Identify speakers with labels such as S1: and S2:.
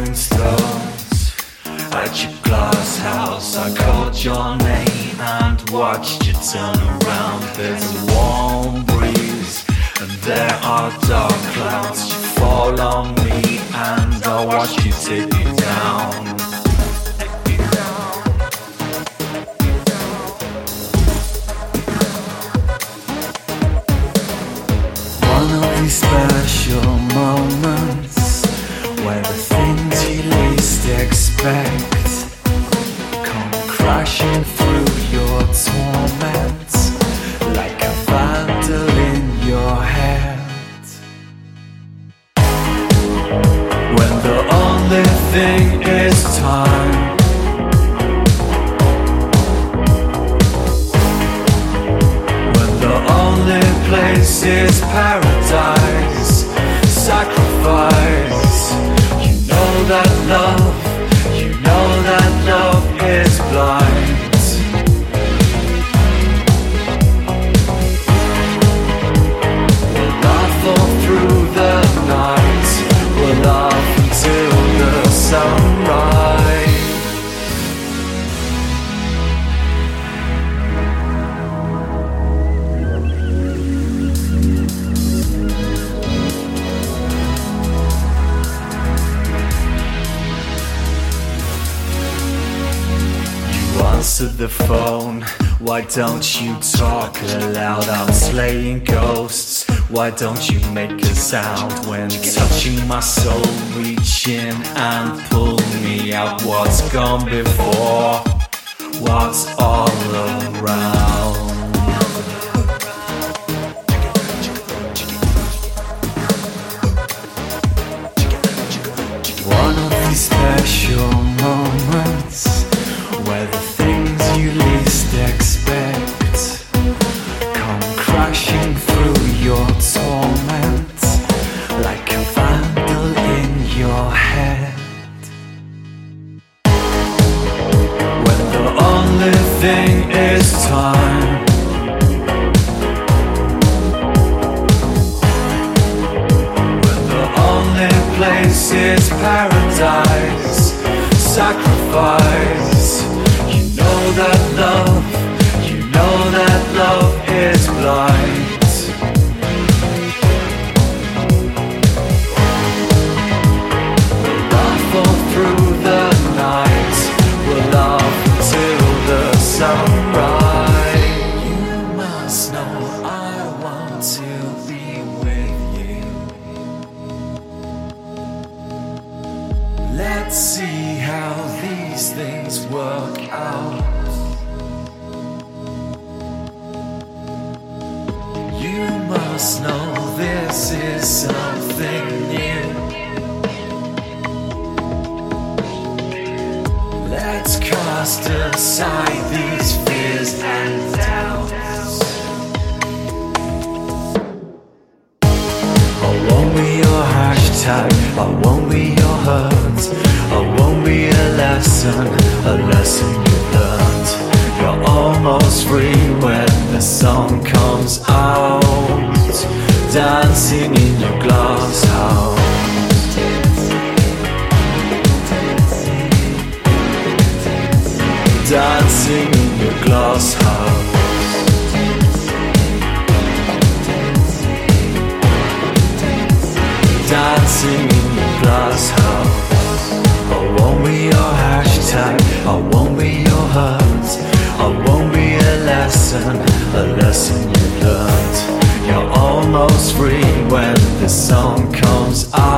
S1: inside your glass house. I called your name and watched you turn around. There's a warm breeze and there are dark clouds. You fall on me and I watch you take me down. Special moments where the expect come crashing through your torment like a vandal in your head. When the only thing is time. Is Answered the phone. Why don't you talk aloud? I'm slaying ghosts. Why don't you make a sound when touching my soul? Reach in and pull me out. What's gone before? What's all around? Crashing through your torment like a vandal in your head. When the only thing is time. When the only place is paradise, sacrifice. Let's see how these things work out. You must know this is something new. Let's cast aside these fears and doubts. I won't be your hashtag, I won't be your hurt. A lesson, you learned. You're almost free when the song comes out. Dancing in your glass house. Dancing in your glass house. dancing in your glass house. Your hurt. I won't be a lesson, a lesson you've learned. You're almost free when the song comes out.